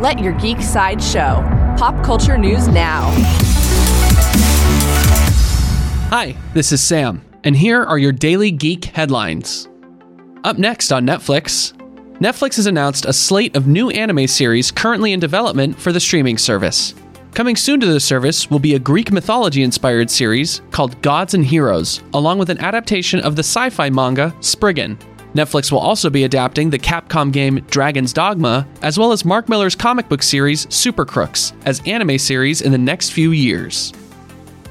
Let your geek side show. Pop culture news now. Hi, this is Sam, and here are your daily geek headlines. Up next on Netflix, Netflix has announced a slate of new anime series currently in development for the streaming service. Coming soon to the service will be a Greek mythology inspired series called Gods and Heroes, along with an adaptation of the sci fi manga Spriggan. Netflix will also be adapting the Capcom game Dragon's Dogma, as well as Mark Millar's comic book series Super Crooks, as anime series in the next few years.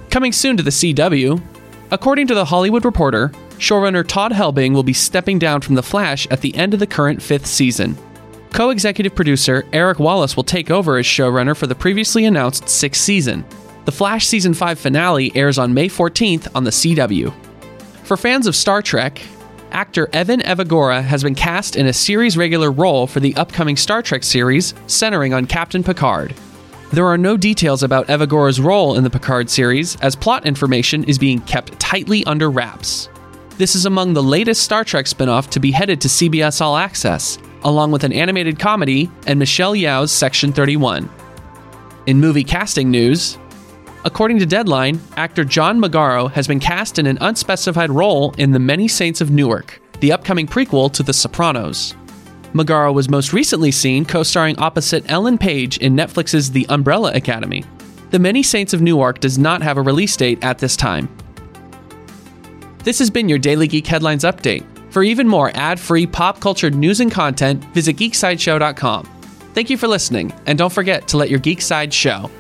Coming soon to the CW, according to The Hollywood Reporter, showrunner Todd Helbing will be stepping down from The Flash at the end of the current fifth season. Co executive producer Eric Wallace will take over as showrunner for the previously announced sixth season. The Flash Season 5 finale airs on May 14th on the CW. For fans of Star Trek, actor Evan Evagora has been cast in a series regular role for the upcoming Star Trek series centering on Captain Picard. There are no details about Evagora's role in the Picard series, as plot information is being kept tightly under wraps. This is among the latest Star Trek spin off to be headed to CBS All Access, along with an animated comedy and Michelle Yeoh's Section 31. In movie casting news, according to Deadline, actor John Magaro has been cast in an unspecified role in The Many Saints of Newark, the upcoming prequel to The Sopranos. Magaro was most recently seen co starring opposite Ellen Page in Netflix's The Umbrella Academy. The Many Saints of Newark does not have a release date at this time. This has been your Daily Geek Headlines Update. For even more ad free pop culture news and content, visit geeksideshow.com. Thank you for listening, and don't forget to let your geek side show.